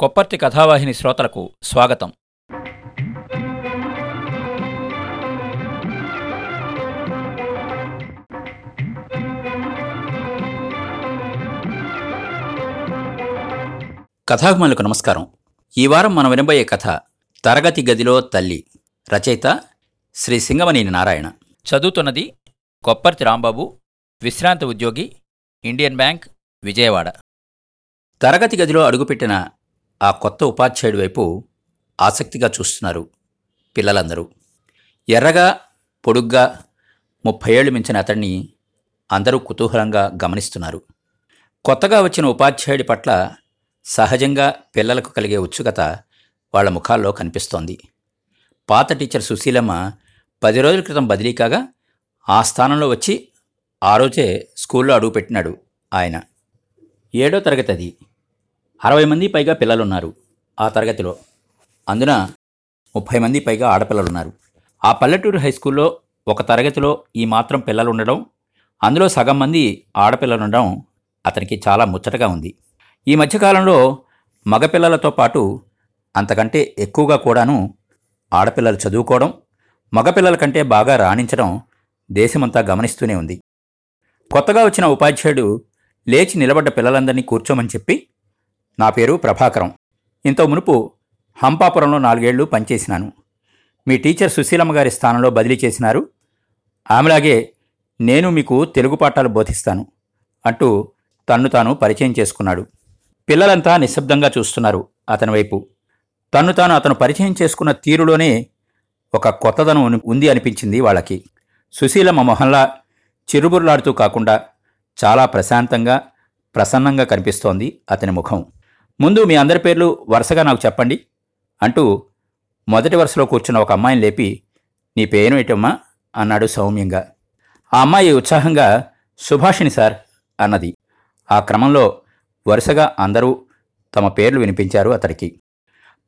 కొప్పర్తి కథావాహిని శ్రోతలకు స్వాగతం. కథాభిమానులకు నమస్కారం. ఈ వారం మనం వినబోయే కథ తరగతి గదిలో తల్లి రచయిత శ్రీ సింగమనేని నారాయణ. చదువుతున్నది కొప్పర్తి రాంబాబు విశ్రాంత ఉద్యోగి ఇండియన్ బ్యాంక్ విజయవాడ. తరగతి గదిలో అడుగుపెట్టిన ఆ కొత్త ఉపాధ్యాయుడి వైపు ఆసక్తిగా చూస్తున్నారు పిల్లలందరూ. ఎర్రగా పొడుగ్గా ముప్పై ఏళ్ళు మించిన అతన్ని అందరూ కుతూహలంగా గమనిస్తున్నారు. కొత్తగా వచ్చిన ఉపాధ్యాయుడి పట్ల సహజంగా పిల్లలకు కలిగే ఉత్సుకత వాళ్ళ ముఖాల్లో కనిపిస్తోంది. పాత టీచర్ సుశీలమ్మ పది రోజుల క్రితం బదిలీ కాగా ఆ స్థానంలో వచ్చి ఆ రోజే స్కూల్లో అడుగుపెట్టినాడు ఆయన. ఏడో తరగతి అది. అరవై మంది పైగా పిల్లలున్నారు ఆ తరగతిలో. అందున ముప్పై మంది పైగా ఆడపిల్లలున్నారు. ఆ పల్లెటూరు హై స్కూల్లో ఒక తరగతిలో ఈ మాత్రం పిల్లలు ఉండడం అందులో సగం మంది ఆడపిల్లలు ఉండడం అతనికి చాలా ముచ్చటగా ఉంది. ఈ మధ్యకాలంలో మగపిల్లలతో పాటు అంతకంటే ఎక్కువగా కూడాను ఆడపిల్లలు చదువుకోవడం మగపిల్లల కంటే బాగా రాణించడం దేశమంతా గమనిస్తూనే ఉంది. కొత్తగా వచ్చిన ఉపాధ్యాయుడు లేచి నిలబడ్డ పిల్లలందరినీ కూర్చోమని చెప్పి నా పేరు ప్రభాకరం. ఇంత మునుపు హంపాపురంలో నాలుగేళ్ళు పనిచేసినాను. మీ టీచర్ సుశీలమ్మ గారి స్థానంలో బదిలీ చేసినారు. ఆమెలాగే నేను మీకు తెలుగు పాఠాలు బోధిస్తాను అంటూ తన్ను తాను పరిచయం చేసుకున్నాడు. పిల్లలంతా నిశ్శబ్దంగా చూస్తున్నారు అతని వైపు. తన్ను తాను అతను పరిచయం చేసుకున్న తీరులోనే ఒక కొత్తదనం ఉంది అనిపించింది వాళ్ళకి. సుశీలమ్మ మొహంలా చిరుబుర్లాడుతూ కాకుండా చాలా ప్రశాంతంగా ప్రసన్నంగా కనిపిస్తోంది అతని ముఖం. ముందు మీ అందరి పేర్లు వరుసగా నాకు చెప్పండి అంటూ మొదటి వరుసలో కూర్చున్న ఒక అమ్మాయిని లేపి నీ పేరు ఏంటమ్మా? అన్నాడు సౌమ్యంగా. ఆ అమ్మాయి ఉత్సాహంగా సుభాషిణి సార్ అన్నది. ఆ క్రమంలో వరుసగా అందరూ తమ పేర్లు వినిపించారు అతడికి.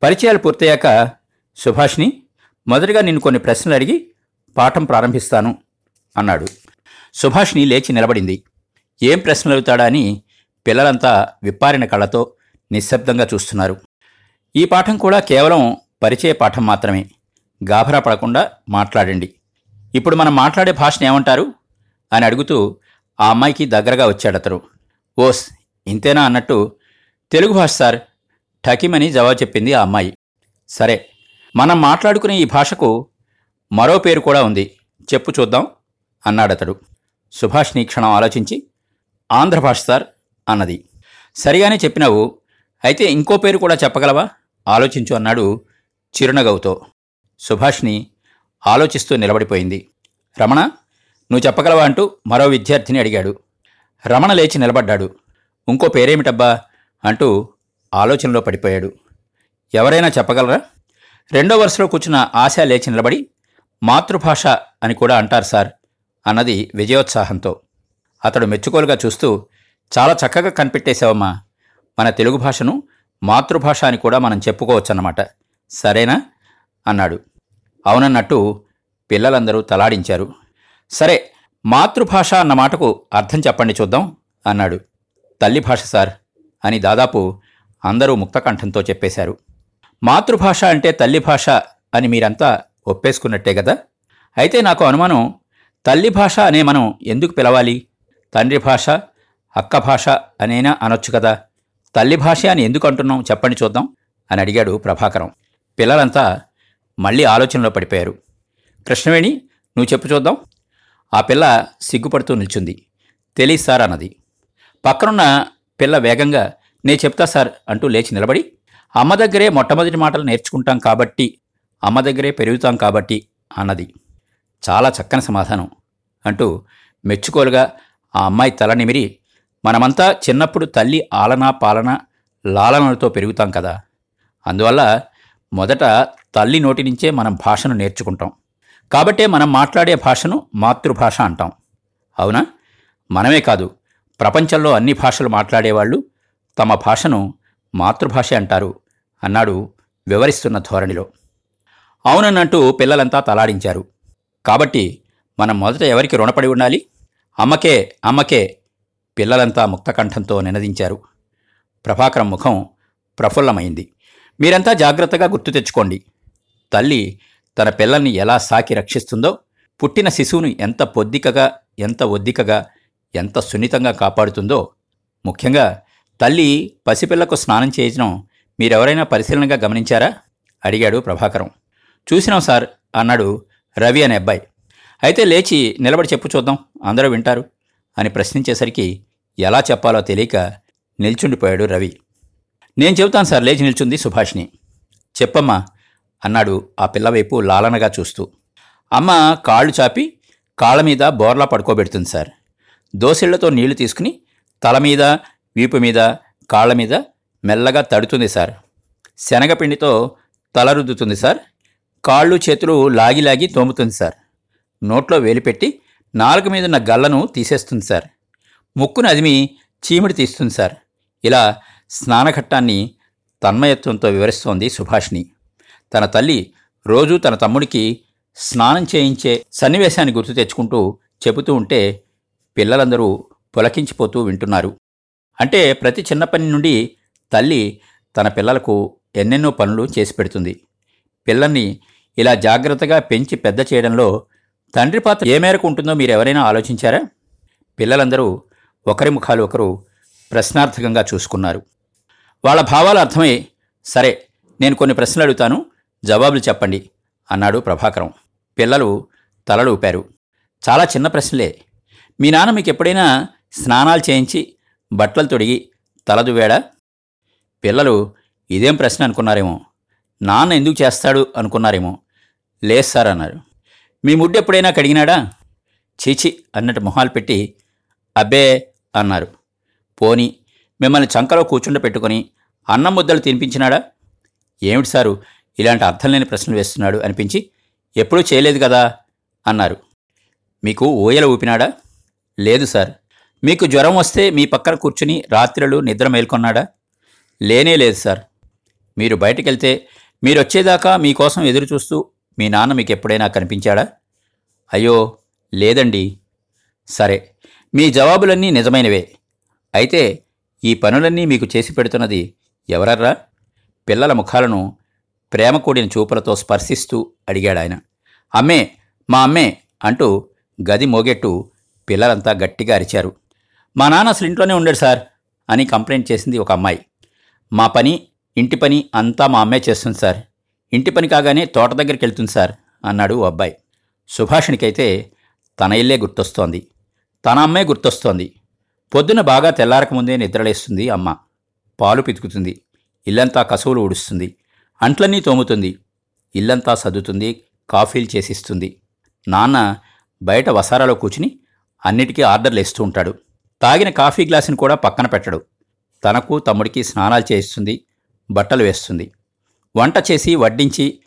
పరిచయాలు పూర్తయ్యాక సుభాష్ని మొదటగా నిన్ను కొన్ని ప్రశ్నలు అడిగి పాఠం ప్రారంభిస్తాను అన్నాడు. సుభాష్ని లేచి నిలబడింది. ఏం ప్రశ్నలు అడుగుతాడా అని పిల్లలంతా విప్పారిన కళ్ళతో నిశ్శబ్దంగా చూస్తున్నారు. ఈ పాఠం కూడా కేవలం పరిచయ పాఠం మాత్రమే. గాభరా పడకుండా మాట్లాడండి. ఇప్పుడు మనం మాట్లాడే భాషను ఏమంటారు? అని అడుగుతూ ఆ అమ్మాయికి దగ్గరగా వచ్చాడు అతను ఓస్ ఇంతేనా అన్నట్టు తెలుగు భాష సార్ ఠకిమని జవాబు చెప్పింది ఆ అమ్మాయి. సరే మనం మాట్లాడుకునే ఈ భాషకు మరో పేరు కూడా ఉంది. చెప్పు చూద్దాం అన్నాడతడు సుభాష్ని క్షణం ఆలోచించి ఆంధ్ర భాష సార్ అన్నది. సరిగానే చెప్పినావు. అయితే ఇంకో పేరు కూడా చెప్పగలవా? ఆలోచించు అన్నాడు చిరునగవుతో సుభాష్ని ఆలోచిస్తూ నిలబడిపోయింది. రమణ నువ్వు చెప్పగలవా అంటూ మరో విద్యార్థిని అడిగాడు. రమణ లేచి నిలబడ్డాడు. ఇంకో పేరేమిటబ్బా? అంటూ ఆలోచనలో పడిపోయాడు. ఎవరైనా చెప్పగలరా? రెండో వరుసలో కూర్చున్న ఆశ లేచి నిలబడి మాతృభాష అని కూడా అంటారు సార్ అన్నది విజయోత్సాహంతో. అతడు మెచ్చుకోలుగా చూస్తూ చాలా చక్కగా కనిపెట్టేశావమ్మా. మన తెలుగు భాషను మాతృభాష అని కూడా మనం చెప్పుకోవచ్చన్నమాట. సరేనా? అన్నాడు. అవునన్నట్టు పిల్లలందరూ తలాడించారు. సరే మాతృభాష అన్న మాటకు అర్థం చెప్పండి చూద్దాం అన్నాడు. తల్లి భాష సార్ అని దాదాపు అందరూ ముక్తకంఠంతో చెప్పేశారు. మాతృభాష అంటే తల్లి భాష అని మీరంతా ఒప్పేసుకున్నట్టే కదా అయితే నాకు అనుమానం తల్లి భాష అనే మనం ఎందుకు పిలవాలి? తండ్రి భాష అక్క భాష అనేనా అనొచ్చు కదా? తల్లి భాష అని ఎందుకు అంటున్నాం? చెప్పండి చూద్దాం అని అడిగాడు ప్రభాకరం. పిల్లలంతా మళ్ళీ ఆలోచనలో పడిపోయారు. కృష్ణవేణి నువ్వు చెప్పు చూద్దాం. ఆ పిల్ల సిగ్గుపడుతూ నిల్చుంది. తెలియదు సార్ అన్నది. పక్కనున్న పిల్ల వేగంగా నే చెప్తా సార్ అంటూ లేచి నిలబడి అమ్మ దగ్గరే మొట్టమొదటి మాటలు నేర్చుకుంటాం కాబట్టి అమ్మ దగ్గరే పెరుగుతాం కాబట్టి అన్నది. చాలా చక్కని సమాధానం అంటూ మెచ్చుకోలుగా ఆ అమ్మాయి తల నిమిరి మనమంతా చిన్నప్పుడు తల్లి ఆలన పాలన లాలనలతో పెరుగుతాం కదా. అందువల్ల మొదట తల్లి నోటి నుంచే మనం భాషను నేర్చుకుంటాం. కాబట్టే మనం మాట్లాడే భాషను మాతృభాష అంటాం. అవునా? మనమే కాదు ప్రపంచంలో అన్ని భాషలు మాట్లాడేవాళ్ళు తమ భాషను మాతృభాష అంటారు అన్నాడు వివరిస్తున్న ధోరణిలో. అవునన్నట్టు పిల్లలంతా తలాడించారు. కాబట్టి మనం మొదట ఎవరికి రుణపడి ఉండాలి? అమ్మకే అమ్మకే పిల్లలంతా ముక్తకంఠంతో నినదించారు. ప్రభాకరం ముఖం ప్రఫుల్లమైంది. మీరంతా జాగ్రత్తగా గుర్తు తెచ్చుకోండి. తల్లి తన పిల్లల్ని ఎలా సాకి రక్షిస్తుందో పుట్టిన శిశువును ఎంత పొద్దికగా ఎంత ఒద్దికగా ఎంత సున్నితంగా కాపాడుతుందో ముఖ్యంగా తల్లి పసిపిల్లకు స్నానం చేయించడం మీరెవరైనా పరిశీలనగా గమనించారా? అడిగాడు ప్రభాకరం. చూసినాం సార్ అన్నాడు రవి అనే అబ్బాయి. అయితే లేచి నిలబడి చెప్పు చూద్దాం అందరూ వింటారు. అని ప్రశ్నించేసరికి ఎలా చెప్పాలో తెలియక నిల్చుండిపోయాడు రవి. నేను చెబుతాను సార్ లేచి నిల్చుంది సుభాష్ని చెప్పమ్మా అన్నాడు ఆ పిల్లవైపు లాలనగా చూస్తూ. అమ్మ కాళ్ళు చాపి కాళ్ళ మీద బోర్లా పడుకోబెడుతుంది సార్. దోసిళ్ళతో నీళ్ళు తీసుకుని తల మీద వీపు మీద కాళ్ళ మీద మెల్లగా తడుతుంది సార్. శనగపిండితో తల రుద్దుతుంది సార్. కాళ్ళు చేతులు లాగి లాగి తోముతుంది సార్. నోట్లో వేలిపెట్టి నాలుగు మీద ఉన్న గల్లను తీసేస్తుంది సార్. ముక్కును అదిమి చీమిడి తీస్తుంది సార్. ఇలా స్నానఘట్టాన్ని తన్మయత్వంతో వివరిస్తోంది సుభాష్ని తన తల్లి రోజూ తన తమ్ముడికి స్నానం చేయించే సన్నివేశాన్ని గుర్తు తెచ్చుకుంటూ చెబుతూ ఉంటే పిల్లలందరూ పులకించిపోతూ వింటున్నారు. అంటే ప్రతి చిన్న పని నుండి తల్లి తన పిల్లలకు ఎన్నెన్నో పనులు చేసి పెడుతుంది. పిల్లల్ని ఇలా జాగ్రత్తగా పెంచి పెద్ద చేయడంలో తండ్రి పాత్ర ఏ మేరకు ఉంటుందో మీరు ఎవరైనా ఆలోచించారా? పిల్లలందరూ ఒకరి ముఖాలు ఒకరు ప్రశ్నార్థకంగా చూసుకున్నారు. వాళ్ళ భావాలు అర్థమై సరే నేను కొన్ని ప్రశ్నలు అడుగుతాను జవాబులు చెప్పండి అన్నాడు ప్రభాకరం. పిల్లలు తలలు ఊపారు. చాలా చిన్న ప్రశ్నలే. మీ నాన్న మీకు ఎప్పుడైనా స్నానాలు చేయించి బట్టలు తొడిగి తల దువ్వాడా? పిల్లలు ఇదేం ప్రశ్న అనుకున్నారేమో. నాన్న ఎందుకు చేస్తాడు అనుకున్నారేమో. లేదు సార్ అన్నారు. మీ ముడ్డు ఎప్పుడైనా కడిగినాడా? చీచి అన్నట్టు మొహాలు పెట్టి అబ్బే అన్నారు. పోని మిమ్మల్ని చంకలో కూర్చుండ పెట్టుకొని అన్నం ముద్దలు తినిపించినాడా? ఏమిటి సారు ఇలాంటి అర్థం లేని ప్రశ్నలు వేస్తున్నాడు అనిపించి ఎప్పుడూ చేయలేదు కదా అన్నారు. మీకు ఊయల ఊపినాడా? లేదు సార్. మీకు జ్వరం వస్తే మీ పక్కన కూర్చుని రాత్రులు నిద్ర మేల్కొన్నాడా? లేనే లేదు సార్. మీరు బయటకెళ్తే మీరు వచ్చేదాకా మీకోసం ఎదురు చూస్తూ మీ నాన్న మీకు ఎప్పుడైనా కనిపించాడా? అయ్యో లేదండి. సరే మీ జవాబులన్నీ నిజమైనవే. అయితే ఈ పనులన్నీ మీకు చేసి పెడుతున్నది ఎవరర్రా? పిల్లల ముఖాలను ప్రేమ కూడిన చూపులతో స్పర్శిస్తూ అడిగాడాయన. అమ్మే మా అమ్మే అంటూ గది మోగెట్టు పిల్లలంతా గట్టిగా అరిచారు. మా నాన్న అసలు ఇంట్లోనే ఉండడు సార్ అని కంప్లైంట్ చేసింది ఒక అమ్మాయి. మా పని ఇంటి పని అంతా మా అమ్మే చేస్తుంది సార్. ఇంటి పని కాగానే తోట దగ్గరికి వెళ్తుంది సార్ అన్నాడు ఓ అబ్బాయి. సుభాషిణికైతే తన ఇల్లే గుర్తొస్తోంది. తన అమ్మే గుర్తొస్తోంది. పొద్దున బాగా తెల్లారకముందే నిద్రలేస్తుంది అమ్మ. పాలు పితుకుతుంది. ఇల్లంతా కసువులు ఊడుస్తుంది. అంట్లన్నీ తోముతుంది. ఇల్లంతా సర్దుతుంది కాఫీలు చేసిస్తుంది. నాన్న బయట వసారాలో కూర్చుని అన్నిటికీ ఆర్డర్లు ఇస్తూ ఉంటాడు. తాగిన కాఫీ గ్లాసుని కూడా పక్కన పెట్టడు. తనకు తమ్ముడికి స్నానాలు చేయిస్తుంది బట్టలు వేస్తుంది. వంట చేసి వడ్డించి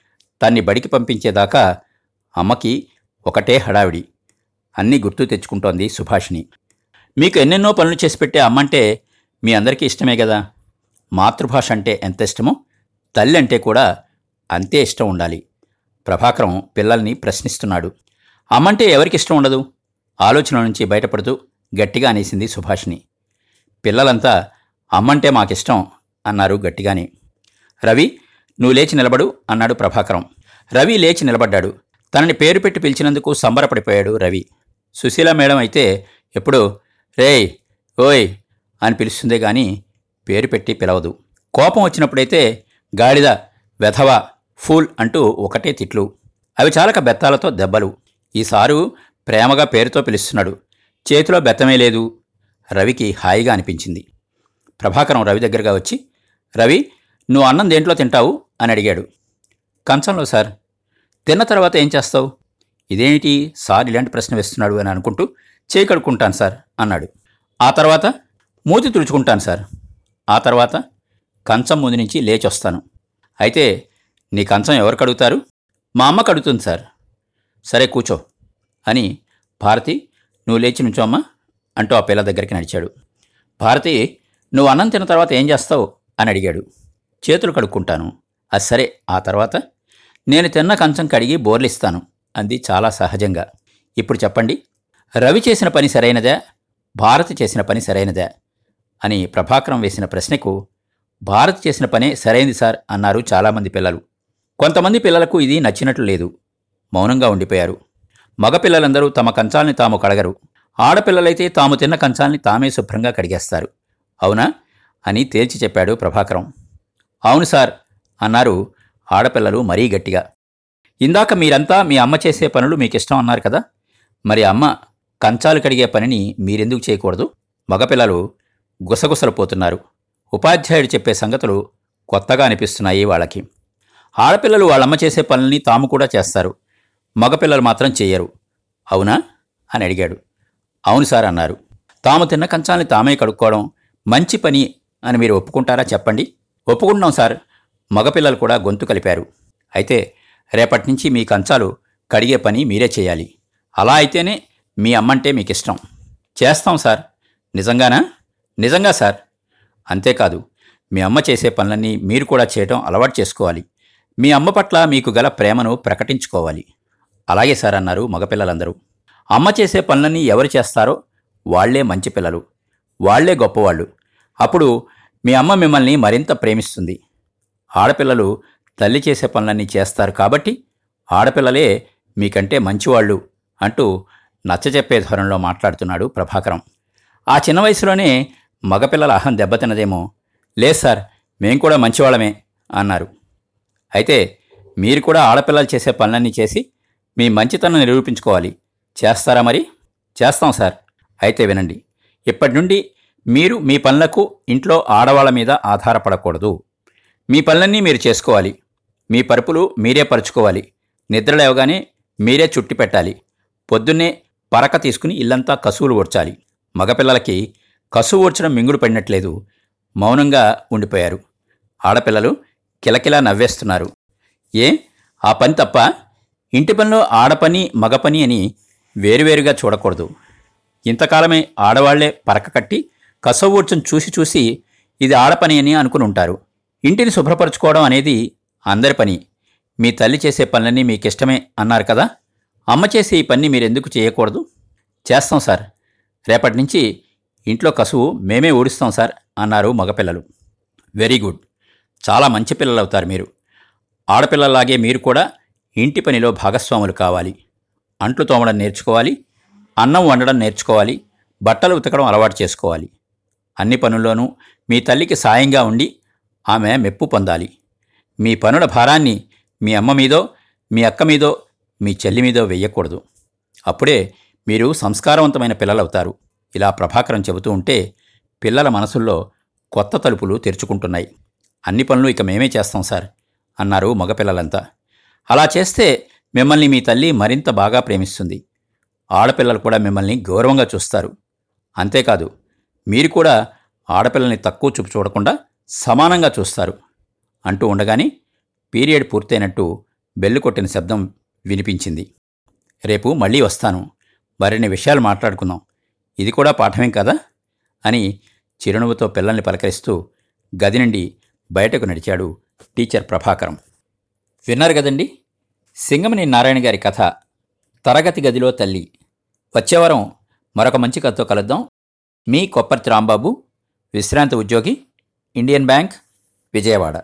తన్ని బడికి పంపించేదాకా అమ్మకి ఒకటే హడావిడి. అన్నీ గుర్తు తెచ్చుకుంటోంది సుభాషిణి. మీకు ఎన్నెన్నో పనులు చేసి పెట్టే అమ్మంటే మీ అందరికీ ఇష్టమే కదా మాతృభాష అంటే ఎంత ఇష్టమో తల్లి అంటే కూడా అంతే ఇష్టం ఉండాలి. ప్రభాకరం పిల్లల్ని ప్రశ్నిస్తున్నాడు. అమ్మంటే ఎవరికి ఇష్టం ఉండదు? ఆలోచన నుంచి బయటపడుతూ గట్టిగా అనేసింది సుభాషిణి. పిల్లలంతా అమ్మంటే మాకిష్టం అన్నారు గట్టిగానే. రవి నువ్వు లేచి నిలబడు అన్నాడు ప్రభాకరం. రవి లేచి నిలబడ్డాడు. తనని పేరు పెట్టి పిలిచినందుకు సంబరపడిపోయాడు రవి. సుశీల మేడం అయితే ఎప్పుడు? రేయ్ ఓయ్ అని పిలుస్తుందే గాని పేరు పెట్టి పిలవదు. కోపం వచ్చినప్పుడైతే గాడిద వెధవ ఫూల్ అంటూ ఒకటే తిట్లు. అవి చాలక బెత్తాలతో దెబ్బలు. ఈసారు ప్రేమగా పేరుతో పిలుస్తున్నాడు. చేతిలో బెత్తమే లేదు. రవికి హాయిగా అనిపించింది. ప్రభాకరం రవి దగ్గరగా వచ్చి రవి నువ్వు అన్నం దేంట్లో తింటావు? అని అడిగాడు. కంచంలో సార్ తిన్న తర్వాత ఏం చేస్తావు? ఇదేంటి? సార్ ఇలాంటి ప్రశ్న వేస్తున్నాడు అని అనుకుంటూ చేయి కడుక్కుంటాను సార్ అన్నాడు. ఆ తర్వాత మూతి తుడుచుకుంటాను సార్. ఆ తర్వాత కంచం ముందు నుంచి లేచి వస్తాను అయితే నీ కంచం ఎవరు కడుగుతారు? మా అమ్మ కడుగుతుంది సార్. సరే కూర్చో అని భారతి నువ్వు లేచి నుంచోమ్మా అంటూ ఆ పిల్ల దగ్గరికి నడిచాడు. భారతి నువ్వు అన్నం తిన్న తర్వాత ఏం చేస్తావు? అని అడిగాడు. చేతులు కడుక్కుంటాను. అది సరే ఆ తర్వాత నేను తిన్న కంచం కడిగి బోర్లిస్తాను అంది చాలా సహజంగా. ఇప్పుడు చెప్పండి రవి చేసిన పని సరైనదా? భారతి చేసిన పని సరైనదా? అని ప్రభాకరం వేసిన ప్రశ్నకు భారత్ చేసిన పనే సరైంది సార్ అన్నారు చాలామంది పిల్లలు. కొంతమంది పిల్లలకు ఇది నచ్చినట్లు లేదు మౌనంగా ఉండిపోయారు. మగపిల్లలందరూ తమ కంచాల్ని తాము కడగరు. ఆడపిల్లలైతే తాము తిన్న కంచాల్ని తామే శుభ్రంగా కడిగేస్తారు. అవునా? అని తేల్చి చెప్పాడు ప్రభాకరం. అవును సార్ అన్నారు ఆడపిల్లలు మరీ గట్టిగా. ఇందాక మీరంతా మీ అమ్మ చేసే పనులు మీకు ఇష్టం అన్నారు కదా? మరి అమ్మ కంచాలు కడిగే పనిని మీరెందుకు చేయకూడదు? మగపిల్లలు గుసగుసలు పోతున్నారు ఉపాధ్యాయుడు చెప్పే సంగతులు కొత్తగా అనిపిస్తున్నాయి వాళ్ళకి. ఆడపిల్లలు వాళ్ళమ్మ చేసే పనుల్ని తాము కూడా చేస్తారు. మగపిల్లలు మాత్రం చేయరు అవునా? అని అడిగాడు. అవును సార్ అన్నారు. తాము తిన్న కంచాల్ని తామే కడుక్కోవడం మంచి పని అని మీరు ఒప్పుకుంటారా చెప్పండి? ఒప్పుకుంటున్నాం సార్. మగపిల్లలు కూడా గొంతు కలిపారు. అయితే రేపటి నుంచి మీ కంచాలు కడిగే పని మీరే చేయాలి. అలా అయితేనే మీ అమ్మంటే మీకు ఇష్టం చేస్తాం సార్. నిజంగానా? నిజంగా సార్. అంతేకాదు మీ అమ్మ చేసే పనులన్నీ మీరు కూడా చేయటం అలవాటు చేసుకోవాలి. మీ అమ్మ పట్ల మీకు గల ప్రేమను ప్రకటించుకోవాలి. అలాగే సార్ అన్నారు మగపిల్లలందరూ. అమ్మ చేసే పనులన్నీ ఎవరు చేస్తారో వాళ్ళే మంచి పిల్లలు. వాళ్ళే గొప్పవాళ్ళు అప్పుడు మీ అమ్మ మిమ్మల్ని మరింత ప్రేమిస్తుంది. ఆడపిల్లలు తల్లి చేసే పనులన్నీ చేస్తారు కాబట్టి ఆడపిల్లలే మీకంటే మంచివాళ్ళు అంటూ నచ్చజెప్పే ధోరణిలో మాట్లాడుతున్నాడు ప్రభాకరం. ఆ చిన్న వయసులోనే మగపిల్లల అహం దెబ్బతిన్నదేమో. లేదు సార్ మేం కూడా మంచివాళ్ళమే అన్నారు. అయితే మీరు కూడా ఆడపిల్లలు చేసే పనులన్నీ చేసి మీ మంచితనం నిరూపించుకోవాలి. చేస్తారా మరి? చేస్తాం సార్. అయితే వినండి ఇప్పటి నుండి మీరు మీ పనులకు ఇంట్లో ఆడవాళ్ళ మీద ఆధారపడకూడదు. మీ పనులన్నీ మీరు చేసుకోవాలి. మీ పరుపులు మీరే పరుచుకోవాలి. నిద్ర లేవగానే మీరే చుట్టి పెట్టాలి. పొద్దున్నే పరక తీసుకుని ఇల్లంతా కసువులు ఓడ్చాలి. మగపిల్లలకి కసువు ఓడ్చడం మింగుడు పడినట్లేదు. మౌనంగా ఉండిపోయారు. ఆడపిల్లలు కిలకిలా నవ్వేస్తున్నారు. ఏ? ఆ పని తప్ప? ఇంటి పనిలో ఆడపని మగపని అని వేరువేరుగా చూడకూడదు. ఇంతకాలమే ఆడవాళ్ళే పరక కట్టి కసవు ఊడ్చం చూసి చూసి ఇది ఆడపని అని అనుకుని ఉంటారు. ఇంటిని శుభ్రపరచుకోవడం అనేది అందరి పని. మీ తల్లి చేసే పనులన్నీ మీకు ఇష్టమే అన్నారు కదా? అమ్మ చేసే ఈ పని మీరెందుకు చేయకూడదు? చేస్తాం సార్. రేపటి నుంచి ఇంట్లో కసువు మేమే ఊడిస్తాం సార్ అన్నారు మగపిల్లలు. Very good. చాలా మంచి పిల్లలు అవుతారు మీరు. ఆడపిల్లలాగే మీరు కూడా ఇంటి పనిలో భాగస్వాములు కావాలి. అంట్లు తోమడం నేర్చుకోవాలి. అన్నం వండడం నేర్చుకోవాలి. బట్టలు ఉతకడం అలవాటు చేసుకోవాలి. అన్ని పనుల్లోనూ మీ తల్లికి సాయంగా ఉండి ఆమె మెప్పు పొందాలి. మీ పనుల భారాన్ని మీ అమ్మ మీదో మీ అక్క మీదో మీ చెల్లి మీదో వెయ్యకూడదు. అప్పుడే మీరు సంస్కారవంతమైన పిల్లలవుతారు. ఇలా ప్రభాకరం చెబుతూ ఉంటే పిల్లల మనసుల్లో కొత్త తలుపులు తెరుచుకుంటున్నాయి. అన్ని పనులు ఇక మేమే చేస్తాం సార్ అన్నారు మగపిల్లలంతా. అలా చేస్తే మిమ్మల్ని మీ తల్లి మరింత బాగా ప్రేమిస్తుంది. ఆడపిల్లలు కూడా మిమ్మల్ని గౌరవంగా చూస్తారు. అంతేకాదు మీరు కూడా ఆడపిల్లల్ని తక్కువ చూపు చూడకుండా సమానంగా చూస్తారు అంటూ ఉండగానే పీరియడ్ పూర్తయినట్టు బెల్లు కొట్టిన శబ్దం వినిపించింది. రేపు మళ్ళీ వస్తాను. మరిన్ని విషయాలు మాట్లాడుకుందాం. ఇది కూడా పాఠమే కదా? అని చిరునవ్వుతో పిల్లల్ని పలకరిస్తూ గది నుండి బయటకు నడిచాడు టీచర్ ప్రభాకరం. విన్నారు కదండి? సింగమని నారాయణ గారి కథ తరగతి గదిలో తల్లి. వచ్చేవారం మరొక మంచి కథతో కలుద్దాం. మీ కొప్పర్తి రాంబాబు విశ్రాంతి ఉద్యోగి ఇండియన్ బ్యాంక్ విజయవాడ.